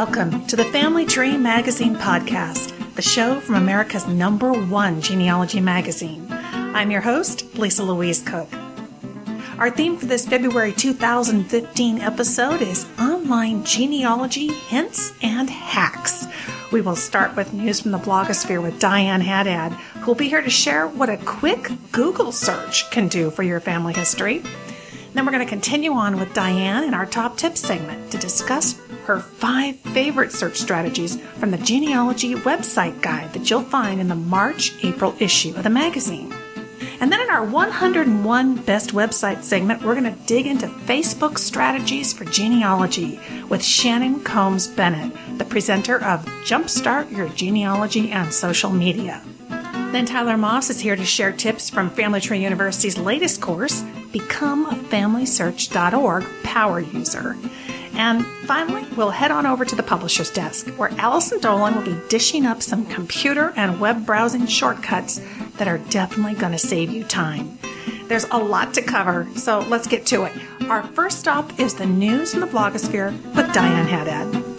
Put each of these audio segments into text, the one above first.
Welcome to the Family Tree Magazine podcast, the show from America's number one genealogy magazine. I'm your host, Lisa Louise Cooke. Our theme for this February 2015 episode is online genealogy hints and hacks. We will start with news from the blogosphere with Diane Haddad, who will be here to share what a quick Google search can do for your family history. Then we're going to continue on with Diane in our top tips segment to discuss her five favorite search strategies from the genealogy website guide that you'll find in the March April issue of the magazine. And then in our 101 Best Website segment, we're going to dig into Facebook strategies for genealogy with Shannon Combs Bennett, the presenter of Jumpstart Your Genealogy and Social Media. Then Tyler Moss is here to share tips from Family Tree University's latest course, Become a FamilySearch.org Power User. And finally, we'll head on over to the publisher's desk, where Allison Dolan will be dishing up some computer and web browsing shortcuts that are definitely going to save you time. There's a lot to cover, so let's get to it. Our first stop is the news in the blogosphere with Diane Haddad.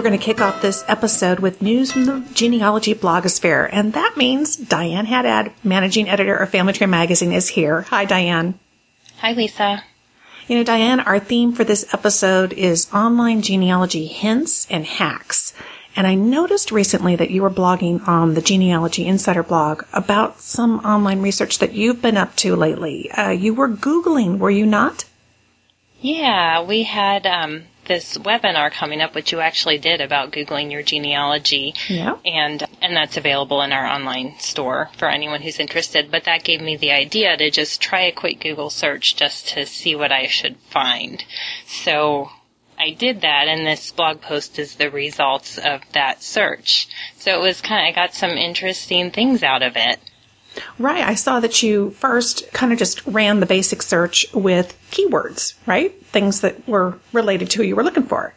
We're going to kick off this episode with news from the genealogy blogosphere, and that means Diane Haddad, managing editor of Family Tree Magazine, is here. Hi, Diane. Hi, Lisa. You know, Diane, our theme for this episode is online genealogy hints and hacks. And I noticed recently that you were blogging on the Genealogy Insider blog about some online research that you've been up to lately. Uh, you were Googling, were you not? Yeah, we had um, this webinar coming up, which you actually did about Googling your genealogy. Yeah. And, and that's available in our online store for anyone who's interested. But that gave me the idea to just try a quick Google search just to see what I should find. So I did that and this blog post is the results of that search. So it was kind of, I got some interesting things out of it. Right. I saw that you first kind of just ran the basic search with keywords, right? Things that were related to who you were looking for.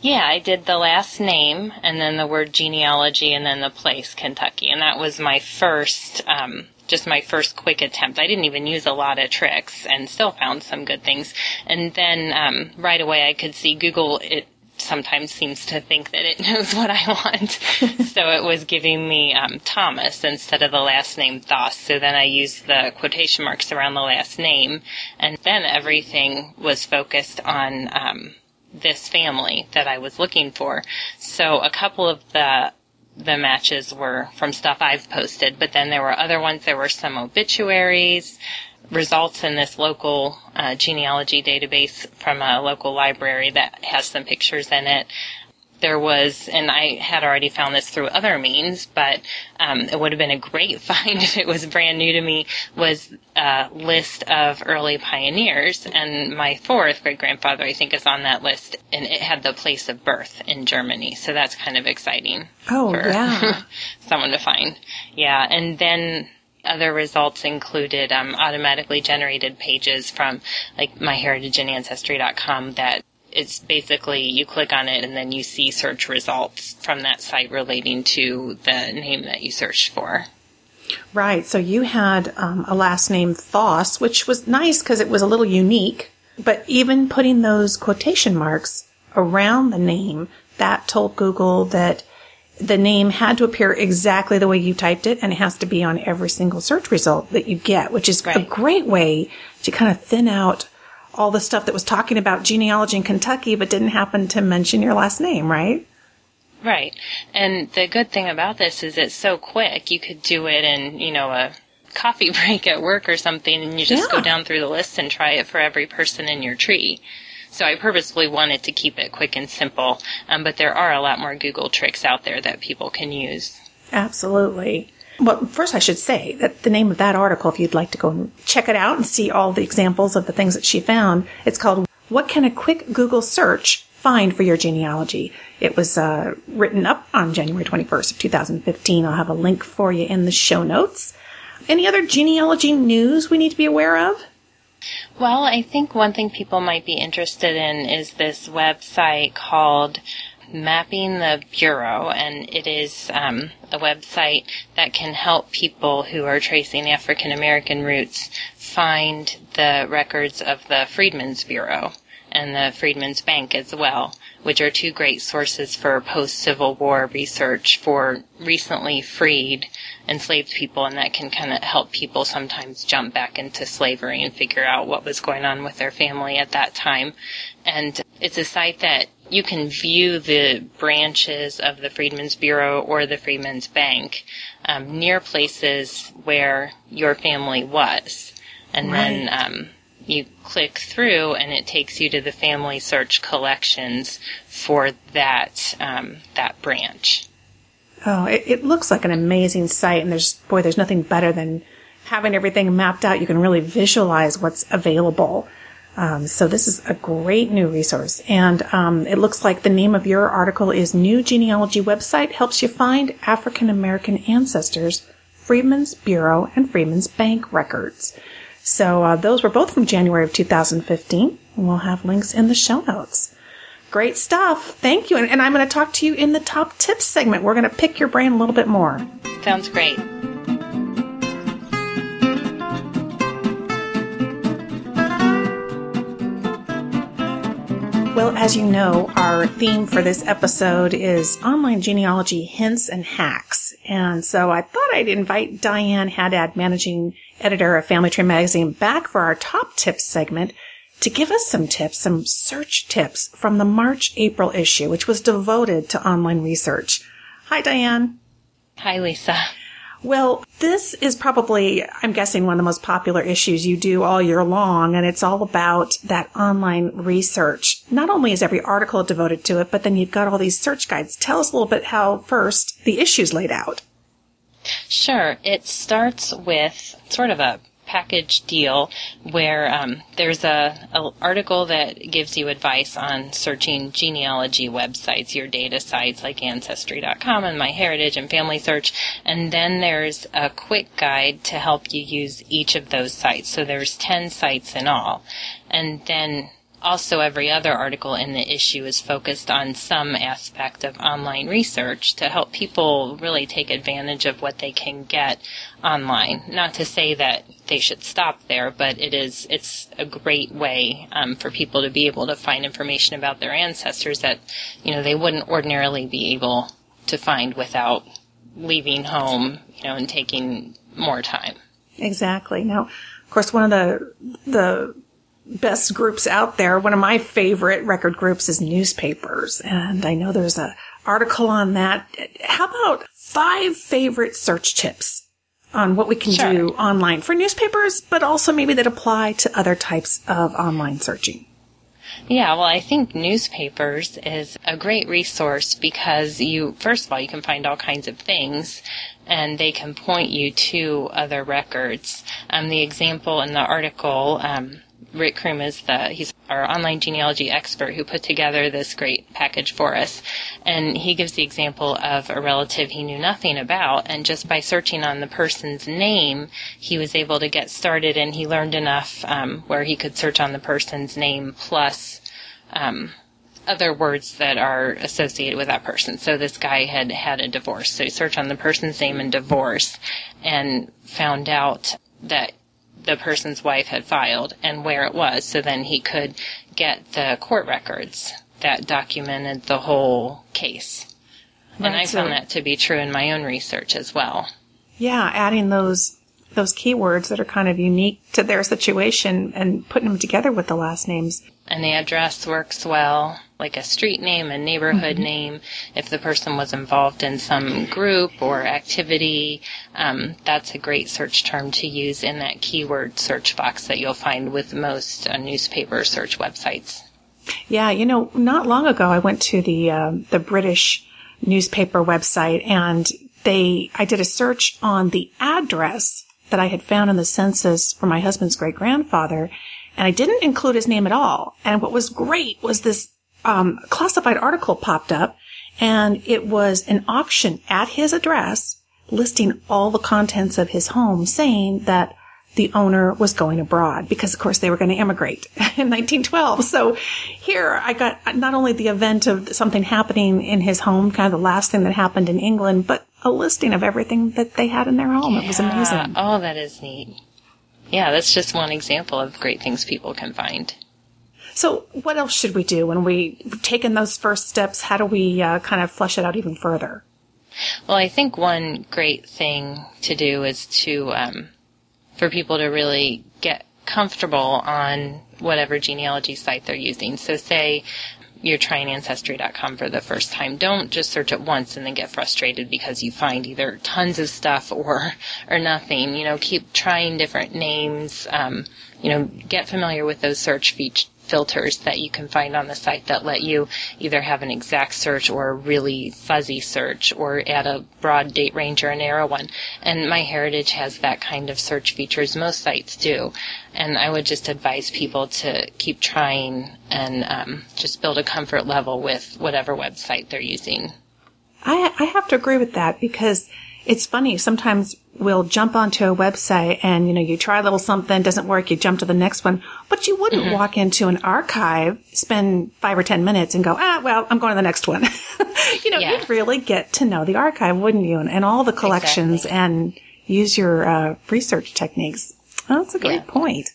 Yeah, I did the last name and then the word genealogy and then the place Kentucky. And that was my first, um, just my first quick attempt. I didn't even use a lot of tricks and still found some good things. And then um, right away I could see Google it sometimes seems to think that it knows what I want. so it was giving me um, Thomas instead of the last name Thos. So then I used the quotation marks around the last name, and then everything was focused on um, this family that I was looking for. So a couple of the the matches were from stuff I've posted, but then there were other ones. There were some obituaries, results in this local uh, genealogy database from a local library that has some pictures in it. There was, and I had already found this through other means, but um, it would have been a great find if it was brand new to me. Was a list of early pioneers, and my fourth great grandfather, I think, is on that list, and it had the place of birth in Germany. So that's kind of exciting. Oh, yeah. someone to find. Yeah, and then other results included um, automatically generated pages from like myheritageandancestry.com that it's basically you click on it and then you see search results from that site relating to the name that you searched for. Right. So you had um, a last name Thos, which was nice because it was a little unique. But even putting those quotation marks around the name, that told Google that the name had to appear exactly the way you typed it and it has to be on every single search result that you get, which is right. a great way to kind of thin out all the stuff that was talking about genealogy in Kentucky but didn't happen to mention your last name, right? Right. And the good thing about this is it's so quick. You could do it in, you know, a coffee break at work or something and you just yeah. go down through the list and try it for every person in your tree. So I purposefully wanted to keep it quick and simple, um, but there are a lot more Google tricks out there that people can use. Absolutely. Well, first I should say that the name of that article, if you'd like to go and check it out and see all the examples of the things that she found, it's called What Can a Quick Google Search Find for Your Genealogy? It was uh, written up on January 21st of 2015. I'll have a link for you in the show notes. Any other genealogy news we need to be aware of? Well, I think one thing people might be interested in is this website called Mapping the Bureau, and it is um, a website that can help people who are tracing African American roots find the records of the Freedmen's Bureau and the Freedmen's Bank as well, which are two great sources for post-Civil War research for recently freed enslaved people, and that can kind of help people sometimes jump back into slavery and figure out what was going on with their family at that time. And it's a site that you can view the branches of the Freedmen's Bureau or the Freedmen's Bank um, near places where your family was. And right. then um, you click through and it takes you to the family search collections for that um, that branch. Oh, it, it, looks like an amazing site, and there's boy, there's nothing better than having everything mapped out. You can really visualize what's available. Um, so this is a great new resource, and um, it looks like the name of your article is "New Genealogy Website Helps You Find African American Ancestors, Freedmen's Bureau, and Freedmen's Bank Records." So uh, those were both from January of 2015. And we'll have links in the show notes. Great stuff. Thank you. And, and I'm going to talk to you in the top tips segment. We're going to pick your brain a little bit more. Sounds great. Well, as you know, our theme for this episode is online genealogy hints and hacks. And so I thought I'd invite Diane Haddad, managing editor of Family Tree Magazine, back for our top tips segment to give us some tips, some search tips from the March April issue, which was devoted to online research. Hi, Diane. Hi, Lisa. Well, this is probably, I'm guessing, one of the most popular issues you do all year long, and it's all about that online research. Not only is every article devoted to it, but then you've got all these search guides. Tell us a little bit how, first, the issue's laid out. Sure. It starts with sort of a package deal where um, there's a, a, article that gives you advice on searching genealogy websites, your data sites like Ancestry.com and MyHeritage and Family Search, and then there's a quick guide to help you use each of those sites. So there's 10 sites in all. And then also, every other article in the issue is focused on some aspect of online research to help people really take advantage of what they can get online. Not to say that they should stop there, but it is it's a great way um, for people to be able to find information about their ancestors that you know they wouldn't ordinarily be able to find without leaving home, you know, and taking more time. Exactly. Now, of course, one of the the best groups out there. One of my favorite record groups is newspapers, and I know there's a article on that. How about five favorite search tips on what we can sure. do online for newspapers, but also maybe that apply to other types of online searching? Yeah, well, I think newspapers is a great resource because you, first of all, you can find all kinds of things and they can point you to other records. Um, the example in the article, um, Rick Crume is the he's our online genealogy expert who put together this great package for us. And he gives the example of a relative he knew nothing about, and just by searching on the person's name, he was able to get started, and he learned enough um, where he could search on the person's name plus. Um, other words that are associated with that person. So this guy had had a divorce. So he searched on the person's name and divorce and found out that the person's wife had filed and where it was. So then he could get the court records that documented the whole case. Right, and I so, found that to be true in my own research as well. Yeah, adding those those keywords that are kind of unique to their situation and putting them together with the last names. And the address works well, like a street name, a neighborhood mm-hmm. name. If the person was involved in some group or activity, um, that's a great search term to use in that keyword search box that you'll find with most uh, newspaper search websites. Yeah, you know, not long ago I went to the uh, the British newspaper website and they I did a search on the address that I had found in the census for my husband's great grandfather and I didn't include his name at all. And what was great was this um, classified article popped up, and it was an auction at his address listing all the contents of his home, saying that the owner was going abroad because, of course, they were going to immigrate in 1912. So here I got not only the event of something happening in his home, kind of the last thing that happened in England, but a listing of everything that they had in their home. Yeah. It was amazing. Oh, that is neat. Yeah, that's just one example of great things people can find. So, what else should we do when we've taken those first steps? How do we uh, kind of flesh it out even further? Well, I think one great thing to do is to um, for people to really get comfortable on whatever genealogy site they're using. So, say you're trying ancestry.com for the first time, don't just search it once and then get frustrated because you find either tons of stuff or or nothing. You know, keep trying different names. Um, you know, get familiar with those search features filters that you can find on the site that let you either have an exact search or a really fuzzy search or add a broad date range or a narrow one. And MyHeritage has that kind of search features. Most sites do. And I would just advise people to keep trying and um, just build a comfort level with whatever website they're using. I, I have to agree with that because it's funny. Sometimes we'll jump onto a website and, you know, you try a little something, doesn't work, you jump to the next one, but you wouldn't mm-hmm. walk into an archive, spend five or 10 minutes and go, ah, well, I'm going to the next one. you know, yeah. you'd really get to know the archive, wouldn't you? And, and all the collections exactly. and use your uh, research techniques. Well, that's a great yeah. point.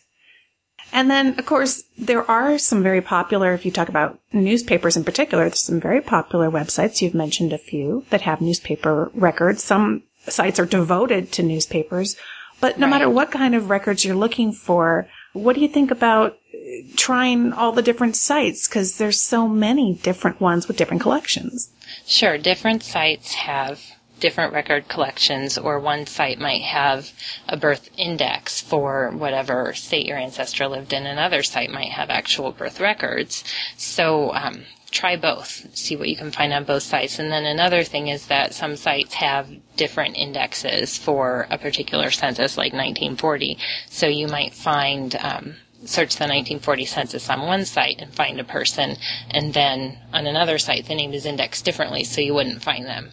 And then, of course, there are some very popular, if you talk about newspapers in particular, there's some very popular websites. You've mentioned a few that have newspaper records. Some sites are devoted to newspapers. But no right. matter what kind of records you're looking for, what do you think about uh, trying all the different sites? Because there's so many different ones with different collections. Sure, different sites have different record collections, or one site might have a birth index for whatever state your ancestor lived in. Another site might have actual birth records. So um, try both, see what you can find on both sites. And then another thing is that some sites have different indexes for a particular census, like 1940. So you might find, um, search the 1940 census on one site and find a person, and then on another site the name is indexed differently, so you wouldn't find them.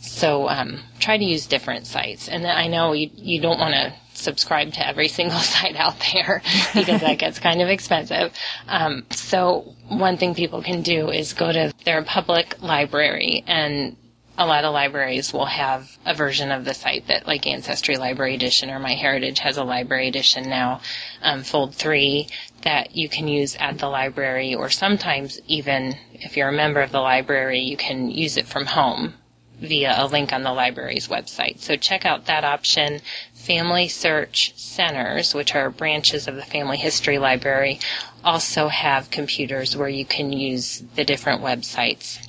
So um, try to use different sites. And I know you, you don't want to subscribe to every single site out there because that gets kind of expensive. Um, so one thing people can do is go to their public library and a lot of libraries will have a version of the site that like Ancestry Library Edition or MyHeritage has a library edition now, um, Fold 3 that you can use at the library or sometimes even if you're a member of the library, you can use it from home via a link on the library's website. So check out that option. Family Search Centers, which are branches of the Family History Library, also have computers where you can use the different websites.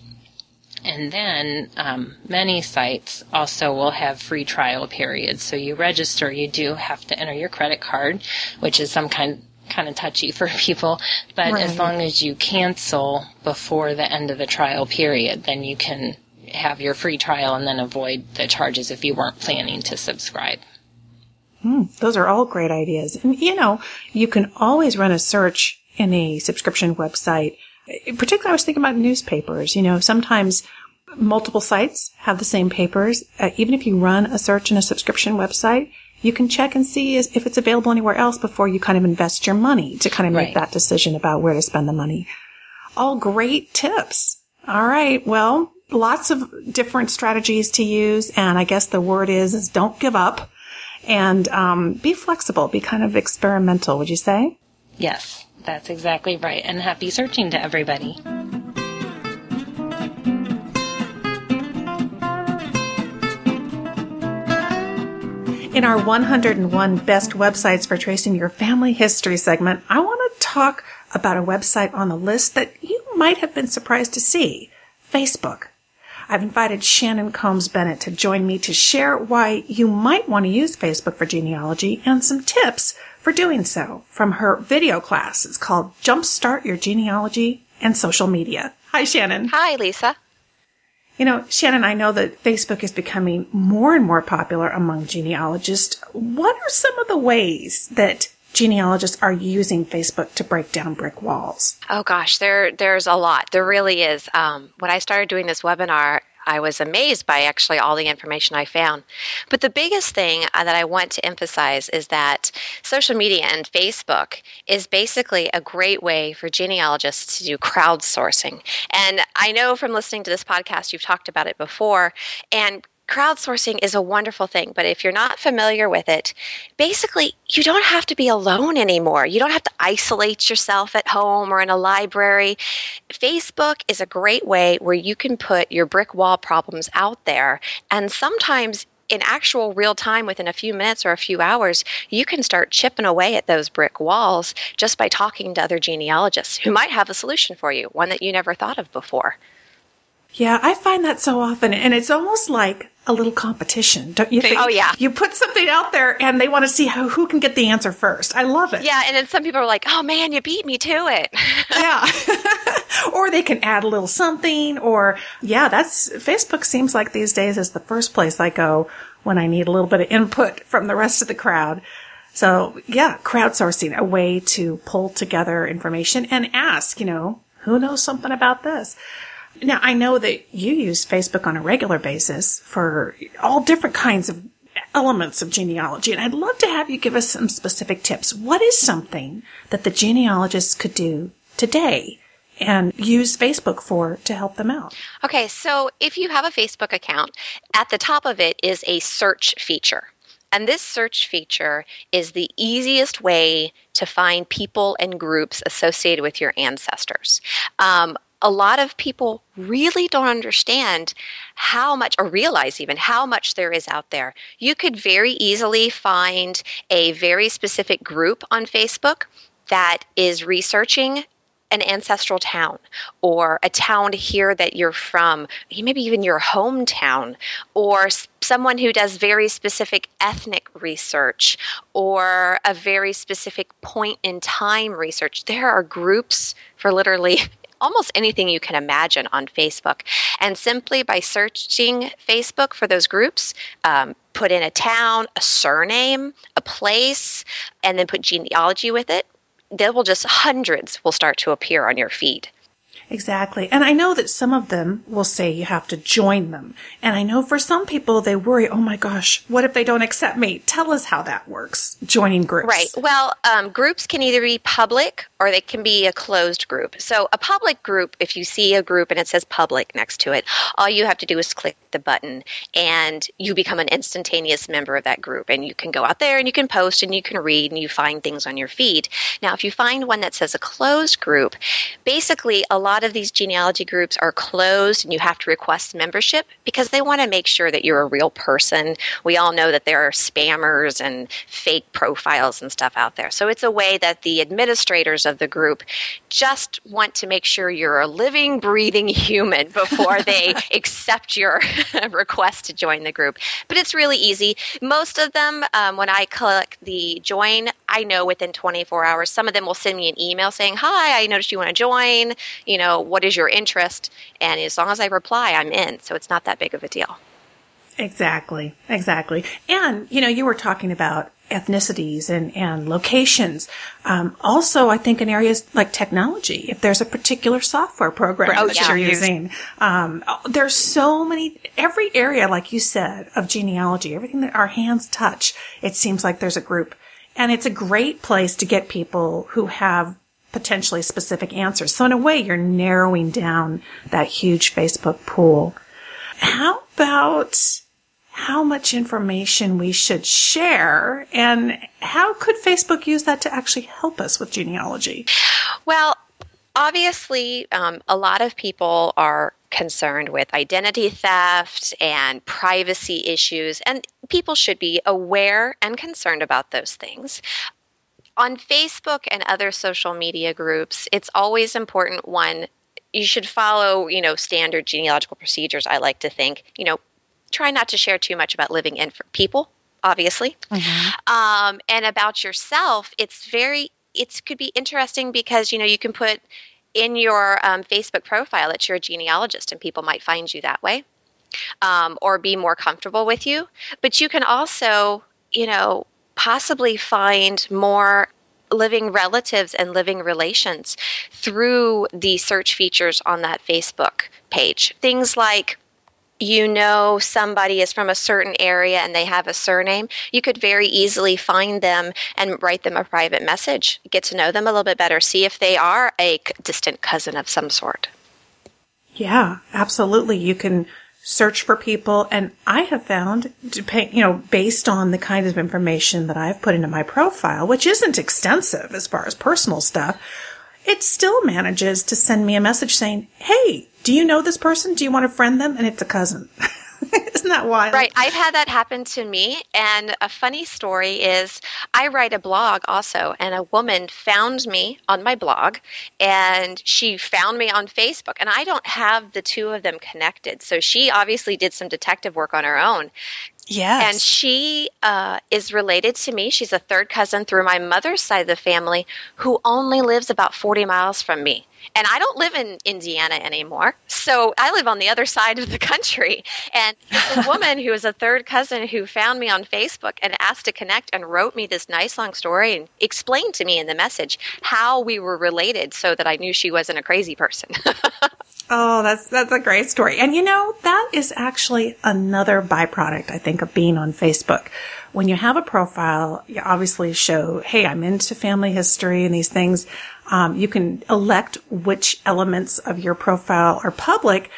And then um, many sites also will have free trial periods. So you register, you do have to enter your credit card, which is some kind kind of touchy for people. But right. as long as you cancel before the end of the trial period, then you can have your free trial and then avoid the charges if you weren't planning to subscribe. Mm, those are all great ideas. And you know, you can always run a search in a subscription website. Particularly, I was thinking about newspapers. You know, sometimes multiple sites have the same papers. Uh, even if you run a search in a subscription website, you can check and see if it's available anywhere else before you kind of invest your money to kind of make right. that decision about where to spend the money. All great tips. All right. Well, lots of different strategies to use. And I guess the word is, is don't give up and um, be flexible, be kind of experimental, would you say? Yes, that's exactly right. And happy searching to everybody. In our 101 best websites for tracing your family history segment, I want to talk about a website on the list that you might have been surprised to see Facebook. I've invited Shannon Combs Bennett to join me to share why you might want to use Facebook for genealogy and some tips for doing so from her video class. It's called Jumpstart Your Genealogy and Social Media. Hi, Shannon. Hi, Lisa. You know, Shannon, I know that Facebook is becoming more and more popular among genealogists. What are some of the ways that genealogists are using Facebook to break down brick walls? Oh gosh, there there's a lot. There really is. Um, when I started doing this webinar, I was amazed by actually all the information I found. But the biggest thing uh, that I want to emphasize is that social media and Facebook is basically a great way for genealogists to do crowdsourcing. And I know from listening to this podcast, you've talked about it before. And crowdsourcing is a wonderful thing, but if you're not familiar with it, basically, you don't have to be alone anymore. You don't have to isolate yourself at home or in a library. Facebook is a great way where you can put your brick wall problems out there, and sometimes in actual real time within a few minutes or a few hours, you can start chipping away at those brick walls just by talking to other genealogists who might have a solution for you, one that you never thought of before. Yeah, I find that so often. And it's almost like a little competition, don't you oh, think? Oh, yeah. You put something out there and they want to see how, who can get the answer first. I love it. Yeah, and then some people are like, oh man, you beat me to it. yeah. or they can add a little something, or, yeah, that's, Facebook seems like these days is the first place I go when I need a little bit of input from the rest of the crowd. So, yeah, crowdsourcing, a way to pull together information and ask, you know, who knows something about this? Now, I know that you use Facebook on a regular basis for all different kinds of elements of genealogy, and I'd love to have you give us some specific tips. What is something that the genealogists could do today and use Facebook for to help them out? Okay, so if you have a Facebook account, at the top of it is a search feature. And this search feature is the easiest way to find people and groups associated with your ancestors. Um, a lot of people really don't understand how much, or realize even how much there is out there. You could very easily find a very specific group on Facebook that is researching an ancestral town or a town here that you're from, maybe even your hometown, or someone who does very specific ethnic research or a very specific point in time research. There are groups for literally almost anything you can imagine on Facebook. And simply by searching Facebook for those groups, um, put in a town, a surname, a place, and then put genealogy with it, there will just hundreds will start to appear on your feed. Exactly. And I know that some of them will say you have to join them. And I know for some people they worry, oh my gosh, what if they don't accept me? Tell us how that works, joining groups. Right. Well, um, groups can either be public or they can be a closed group. So a public group, if you see a group and it says public next to it, all you have to do is click the button and you become an instantaneous member of that group. And you can go out there and you can post and you can read and you find things on your feed. Now, if you find one that says a closed group, basically a lot lot of these genealogy groups are closed and you have to request membership because they want to make sure that you're a real person. We all know that there are spammers and fake profiles and stuff out there. So it's a way that the administrators of the group just want to make sure you're a living, breathing human before they accept your request to join the group. But it's really easy. Most of them, um, when I click the join, I know within 24 hours, some of them will send me an email saying, Hi, I noticed you want to join. You know, know, what is your interest? And as long as I reply, I'm in. So it's not that big of a deal. Exactly. Exactly. And, you know, you were talking about ethnicities and, and locations. Um, also, I think in areas like technology, if there's a particular software program oh, that yeah. you're using, um, there's so many, every area, like you said, of genealogy, everything that our hands touch, it seems like there's a group. And it's a great place to get people who have potentially specific answers. So in a way, you're narrowing down that huge Facebook pool. How about how much information we should share and how could Facebook use that to actually help us with genealogy? Well, obviously, um, a lot of people are concerned with identity theft and privacy issues, and people should be aware and concerned about those things on Facebook and other social media groups, it's always important one you should follow, you know, standard genealogical procedures. I like to think, you know, try not to share too much about living in for people, obviously, mm-hmm. um, and about yourself. It's very, it could be interesting because you know you can put in your um, Facebook profile that you're a genealogist, and people might find you that way, um, or be more comfortable with you. But you can also, you know, possibly find more living relatives and living relations through the search features on that Facebook page. Things like you know somebody is from a certain area and they have a surname, you could very easily find them and write them a private message, get to know them a little bit better, see if they are a distant cousin of some sort. Yeah, absolutely. You can search for people and I have found you know based on the kind of information that I've put into my profile which isn't extensive as far as personal stuff it still manages to send me a message saying hey do you know this person? Do you want to friend them? And it's a cousin Isn't that wild? Right. I've had that happen to me. And a funny story is I write a blog also, and a woman found me on my blog, and she found me on Facebook. And I don't have the two of them connected. So she obviously did some detective work on her own. Yes. And she uh, is related to me. She's a third cousin through my mother's side of the family who only lives about 40 miles from me. And I don't live in Indiana anymore. So I live on the other side of the country. And the woman who is a third cousin who found me on Facebook and asked to connect and wrote me this nice long story and explained to me in the message how we were related so that I knew she wasn't a crazy person. Oh, that's that's a great story. And you know, that is actually another byproduct I think of being on Facebook. When you have a profile, you obviously show, "Hey, I'm into family history and these things." Um, you can elect which elements of your profile are public.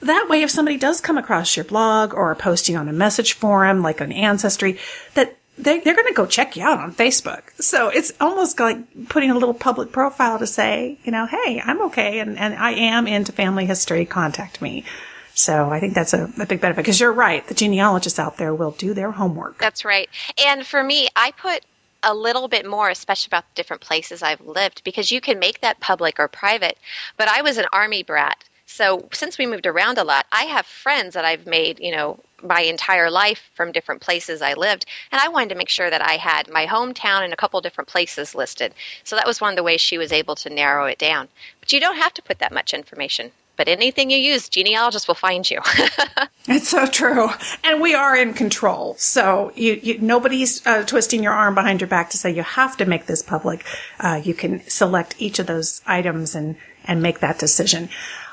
That way, if somebody does come across your blog or posting on a message forum like an ancestry, that they, they're going to go check you out on Facebook. So it's almost like putting a little public profile to say, you know, hey, I'm okay and, and I am into family history. Contact me. So I think that's a, a big benefit because you're right. The genealogists out there will do their homework. That's right. And for me, I put a little bit more, especially about the different places I've lived, because you can make that public or private. But I was an army brat. So since we moved around a lot, I have friends that I've made, you know, my entire life from different places I lived, and I wanted to make sure that I had my hometown and a couple different places listed. So that was one of the ways she was able to narrow it down. But you don't have to put that much information. But anything you use, genealogists will find you. it's so true, and we are in control. So you, you, nobody's uh, twisting your arm behind your back to say you have to make this public. Uh, you can select each of those items and and make that decision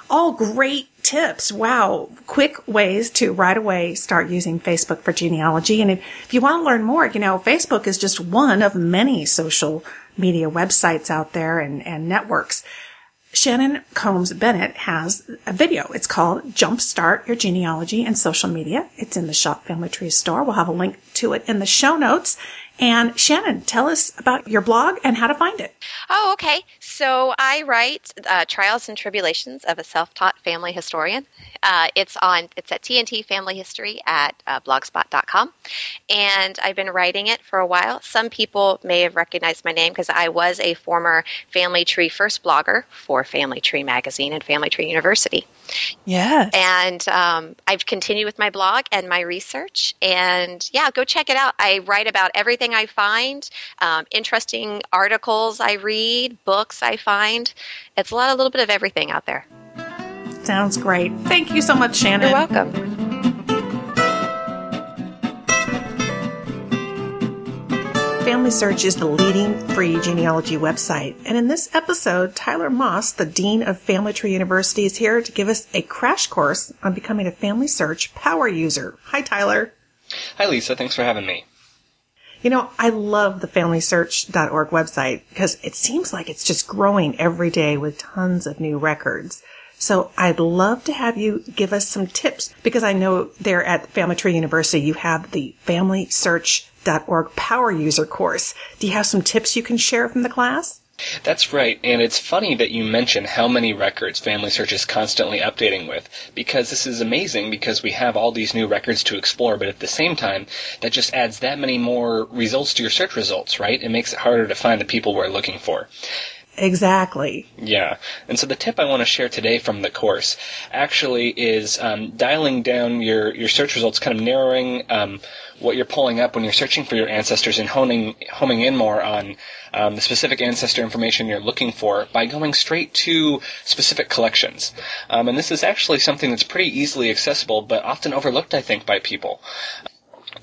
all great tips. Wow. Quick ways to right away start using Facebook for genealogy. And if, if you want to learn more, you know, Facebook is just one of many social media websites out there and, and networks. Shannon Combs Bennett has a video. It's called Jumpstart Your Genealogy and Social Media. It's in the Shop Family Tree store. We'll have a link to it in the show notes. And Shannon, tell us about your blog and how to find it. Oh, okay. So I write uh, Trials and Tribulations of a Self-Taught Family Historian. Uh, it's on. It's at TNT Family History at uh, blogspot.com, and I've been writing it for a while. Some people may have recognized my name because I was a former Family Tree first blogger for Family Tree Magazine and Family Tree University. Yes. And um, I've continued with my blog and my research, and yeah, go check it out. I write about everything everything I find, um, interesting articles I read, books I find. It's a lot, a little bit of everything out there. Sounds great. Thank you so much, Shannon. You're welcome. Family Search is the leading free genealogy website. And in this episode, Tyler Moss, the Dean of Family Tree University, is here to give us a crash course on becoming a Family Search power user. Hi, Tyler. Hi, Lisa. Thanks for having me. You know, I love the FamilySearch.org website because it seems like it's just growing every day with tons of new records. So I'd love to have you give us some tips because I know there at Family Tree University you have the FamilySearch.org Power User course. Do you have some tips you can share from the class? That's right, and it's funny that you mention how many records Family Search is constantly updating with, because this is amazing because we have all these new records to explore, but at the same time, that just adds that many more results to your search results, right? It makes it harder to find the people we're looking for. Exactly. Yeah. And so the tip I want to share today from the course actually is um, dialing down your, your search results, kind of narrowing um, what you're pulling up when you're searching for your ancestors and honing homing in more on um, the specific ancestor information you're looking for by going straight to specific collections. Um, and this is actually something that's pretty easily accessible, but often overlooked, I think, by people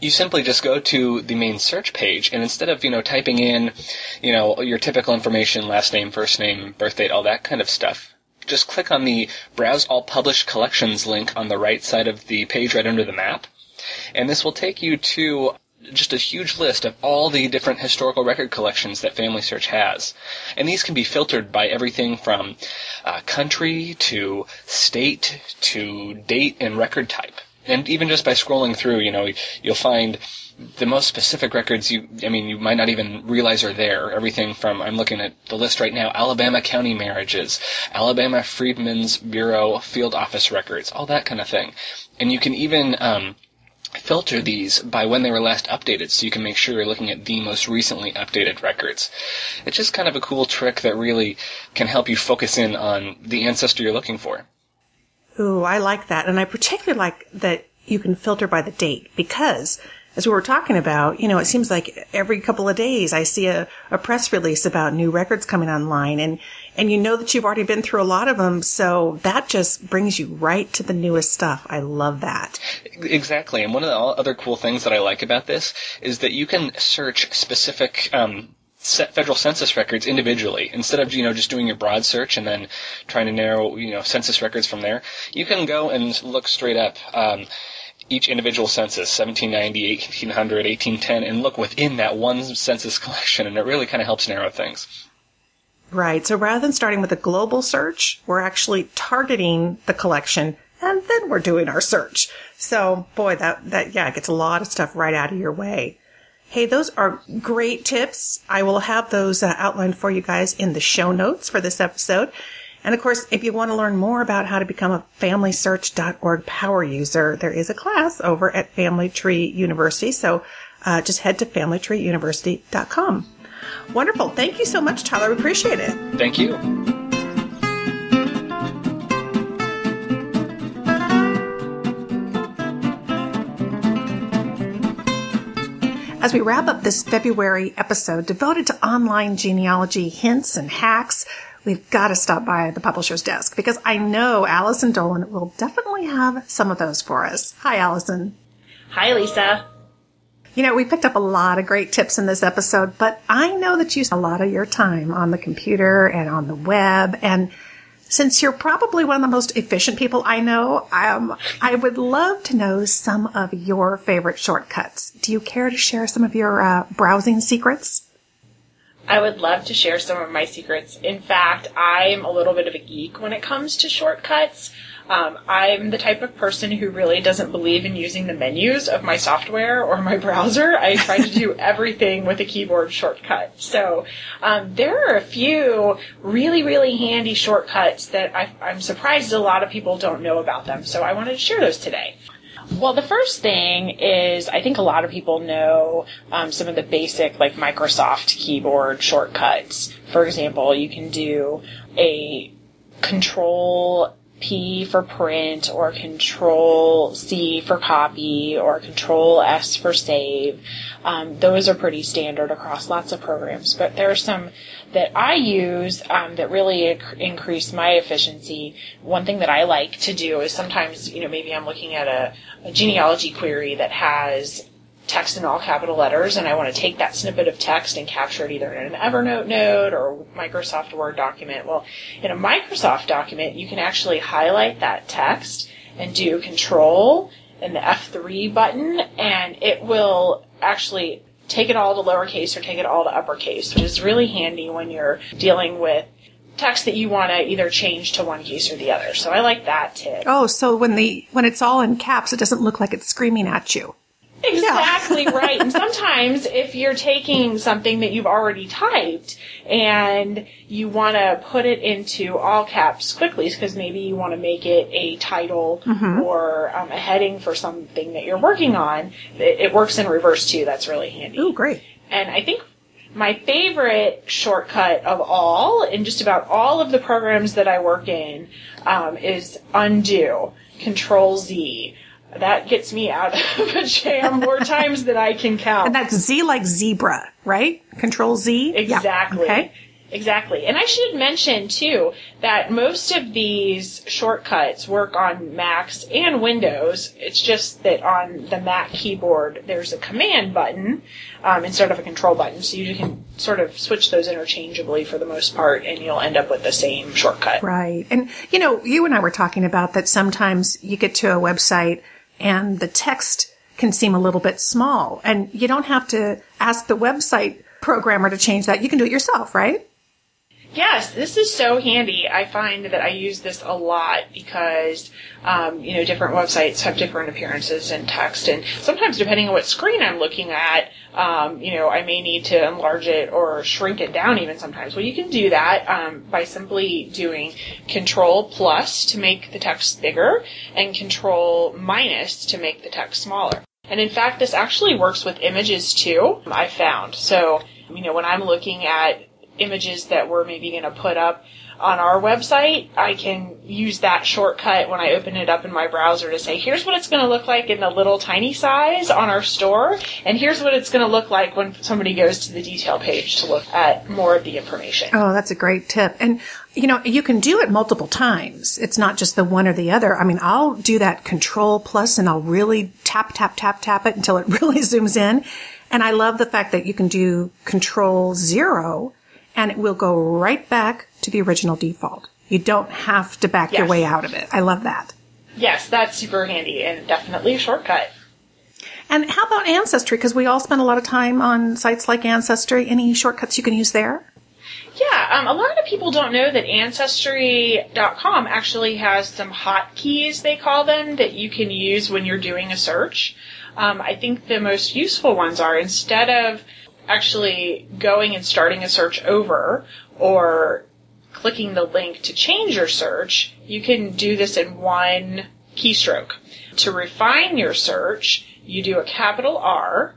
you simply just go to the main search page and instead of you know typing in you know your typical information last name first name birth date all that kind of stuff just click on the Browse All Published Collections link on the right side of the page right under the map. And this will take you to just a huge list of all the different historical record collections that Family Search has. And these can be filtered by everything from uh, country to state to date and record type. And even just by scrolling through, you know, you'll find the most specific records you, I mean, you might not even realize are there. Everything from, I'm looking at the list right now, Alabama county marriages, Alabama Freedmen's Bureau field office records, all that kind of thing. And you can even, um, filter these by when they were last updated so you can make sure you're looking at the most recently updated records. It's just kind of a cool trick that really can help you focus in on the ancestor you're looking for. Ooh, I like that. And I particularly like that you can filter by the date because as we were talking about, you know, it seems like every couple of days I see a, a press release about new records coming online and, and you know that you've already been through a lot of them. So that just brings you right to the newest stuff. I love that. Exactly. And one of the other cool things that I like about this is that you can search specific, um, federal census records individually. Instead of you know just doing your broad search and then trying to narrow you know census records from there you can go and look straight up um, each individual census 1790 1800 1810 and look within that one census collection and it really kind of helps narrow things. Right. So rather than starting with a global search we're actually targeting the collection and then we're doing our search. So boy that that yeah gets a lot of stuff right out of your way Hey, those are great tips. I will have those uh, outlined for you guys in the show notes for this episode. And of course, if you want to learn more about how to become a FamilySearch.org power user, there is a class over at Family Tree University. So uh, just head to FamilyTreeUniversity.com. Wonderful. Thank you so much, Tyler. We appreciate it. Thank you. As we wrap up this February episode devoted to online genealogy hints and hacks, we've got to stop by the publisher's desk because I know Allison Dolan will definitely have some of those for us. Hi, Allison. Hi, Lisa. You know, we picked up a lot of great tips in this episode, but I know that you spend a lot of your time on the computer and on the web and since you're probably one of the most efficient people I know, um, I would love to know some of your favorite shortcuts. Do you care to share some of your uh, browsing secrets? I would love to share some of my secrets. In fact, I'm a little bit of a geek when it comes to shortcuts. Um, I'm the type of person who really doesn't believe in using the menus of my software or my browser. I try to do everything with a keyboard shortcut. So um, there are a few really, really handy shortcuts that I, I'm surprised a lot of people don't know about them. So I wanted to share those today. Well, the first thing is I think a lot of people know um, some of the basic like Microsoft keyboard shortcuts. For example, you can do a control P for print or Control C for copy or Control S for save. Um, those are pretty standard across lots of programs, but there are some that I use um, that really inc- increase my efficiency. One thing that I like to do is sometimes, you know, maybe I'm looking at a, a genealogy query that has text in all capital letters and I want to take that snippet of text and capture it either in an Evernote note or Microsoft Word document. Well, in a Microsoft document, you can actually highlight that text and do control and the F3 button and it will actually take it all to lowercase or take it all to uppercase, which is really handy when you're dealing with text that you want to either change to one case or the other. So I like that tip. Oh, so when the when it's all in caps, it doesn't look like it's screaming at you. Exactly right. And sometimes if you're taking something that you've already typed and you want to put it into all caps quickly because maybe you want to make it a title Mm-hmm. or um, a heading for something that you're working on, it, it works in reverse too. That's really handy. Oh, great. And I think my favorite shortcut of all, in just about all of the programs that I work in, um, is undo. Control Z. That gets me out of a jam more times than I can count. And that's Z like zebra, right? Control Z? Yeah. Exactly. Okay. Exactly. And I should mention too that most of these shortcuts work on Macs and Windows. It's just that on the Mac keyboard there's a command button um, instead of a control button. So you can sort of switch those interchangeably for the most part and you'll end up with the same shortcut. Right. And, you know, you and I were talking about that sometimes you get to a website and the text can seem a little bit small and you don't have to ask the website programmer to change that. You can do it yourself, right? Yes, this is so handy. I find that I use this a lot because, um, you know, different websites have different appearances and text, and sometimes depending on what screen I'm looking at, um, you know, I may need to enlarge it or shrink it down even sometimes. Well, you can do that um, by simply doing Control plus to make the text bigger and Control minus to make the text smaller. And in fact, this actually works with images too, I found. So, you know, when I'm looking at images that we're maybe going to put up on our website, I can use that shortcut when I open it up in my browser to say, here's what it's going to look like in the little tiny size on our store, and here's what it's going to look like when somebody goes to the detail page to look at more of the information. Oh, that's a great tip. And, you know, you can do it multiple times. It's not just the one or the other. I mean, I'll do that control plus and I'll really tap, tap, tap, tap it until it really zooms in. And I love the fact that you can do control zero and it will go right back to the original default. You don't have to back yes. your way out of it. I love that. Yes, that's super handy and definitely a shortcut. And how about Ancestry? Because we all spend a lot of time on sites like Ancestry. Any shortcuts you can use there? Yeah, um, a lot of people don't know that Ancestry.com actually has some hotkeys, they call them, that you can use when you're doing a search. Um, I think the most useful ones are instead of actually going and starting a search over or clicking the link to change your search, you can do this in one keystroke. To refine your search, you do a capital R,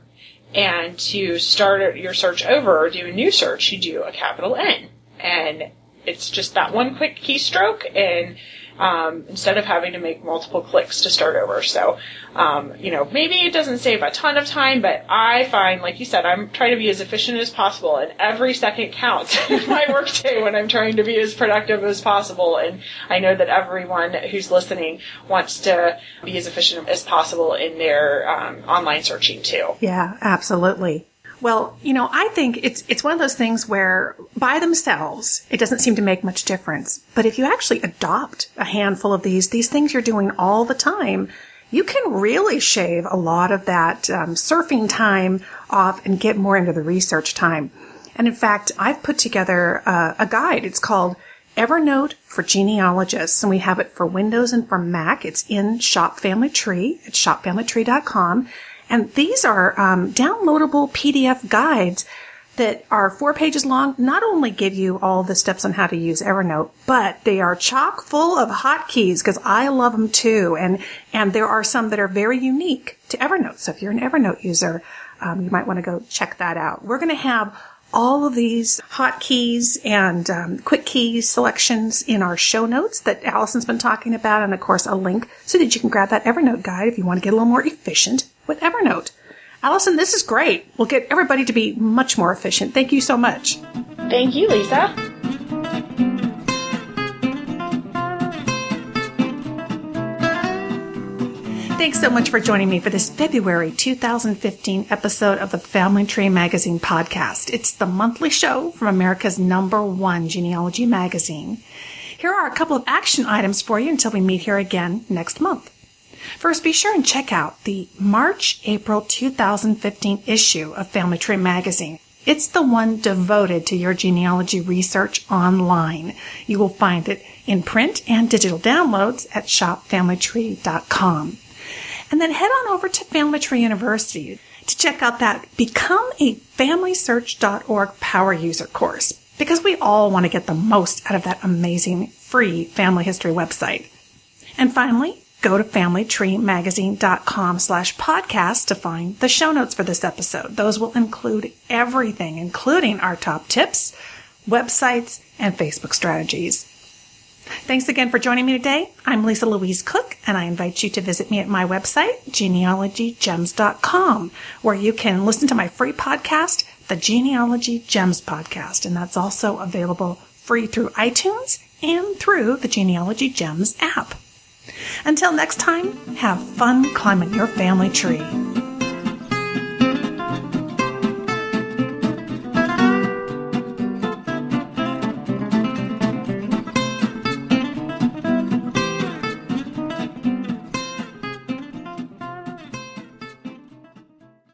and to start your search over or do a new search, you do a capital N. And it's just that one quick keystroke, and um, instead of having to make multiple clicks to start over. So, um, you know, maybe it doesn't save a ton of time, but I find, like you said, I'm trying to be as efficient as possible, and every second counts in my workday when I'm trying to be as productive as possible. And I know that everyone who's listening wants to be as efficient as possible in their um, online searching too. Yeah, absolutely. Well, you know, I think it's it's one of those things where by themselves it doesn't seem to make much difference. But if you actually adopt a handful of these, these things you're doing all the time, you can really shave a lot of that um, surfing time off and get more into the research time. And in fact, I've put together a guide. It's called Evernote for genealogists, and we have it for Windows and for Mac. It's in Shop Family Tree at shopfamilytree.com. And these are um, downloadable PDF guides that are four pages long, not only give you all the steps on how to use Evernote, but they are chock full of hotkeys because I love them too. And, and there are some that are very unique to Evernote. So if you're an Evernote user, um, you might want to go check that out. We're going to have all of these hotkeys and um, quick keys selections in our show notes that Allison's been talking about, and of course a link so that you can grab that Evernote guide if you want to get a little more efficient with Evernote. Allison, this is great. We'll get everybody to be much more efficient. Thank you so much. Thank you, Lisa. Thanks so much for joining me for this February 2015 episode of the Family Tree Magazine podcast. It's the monthly show from America's number one genealogy magazine. Here are a couple of action items for you until we meet here again next month. First, be sure and check out the March April 2015 issue of Family Tree Magazine. It's the one devoted to your genealogy research online. You will find it in print and digital downloads at shopfamilytree.com. And then head on over to Family Tree University to check out that Become a FamilySearch.org Power User course because we all want to get the most out of that amazing free family history website. And finally, go to familytreemagazine.com slash podcast to find the show notes for this episode. Those will include everything, including our top tips, websites, and Facebook strategies. Thanks again for joining me today. I'm Lisa Louise Cooke, and I invite you to visit me at my website, genealogygems.com, where you can listen to my free podcast, the Genealogy Gems podcast, and that's also available free through iTunes and through the Genealogy Gems app. Until next time, have fun climbing your family tree.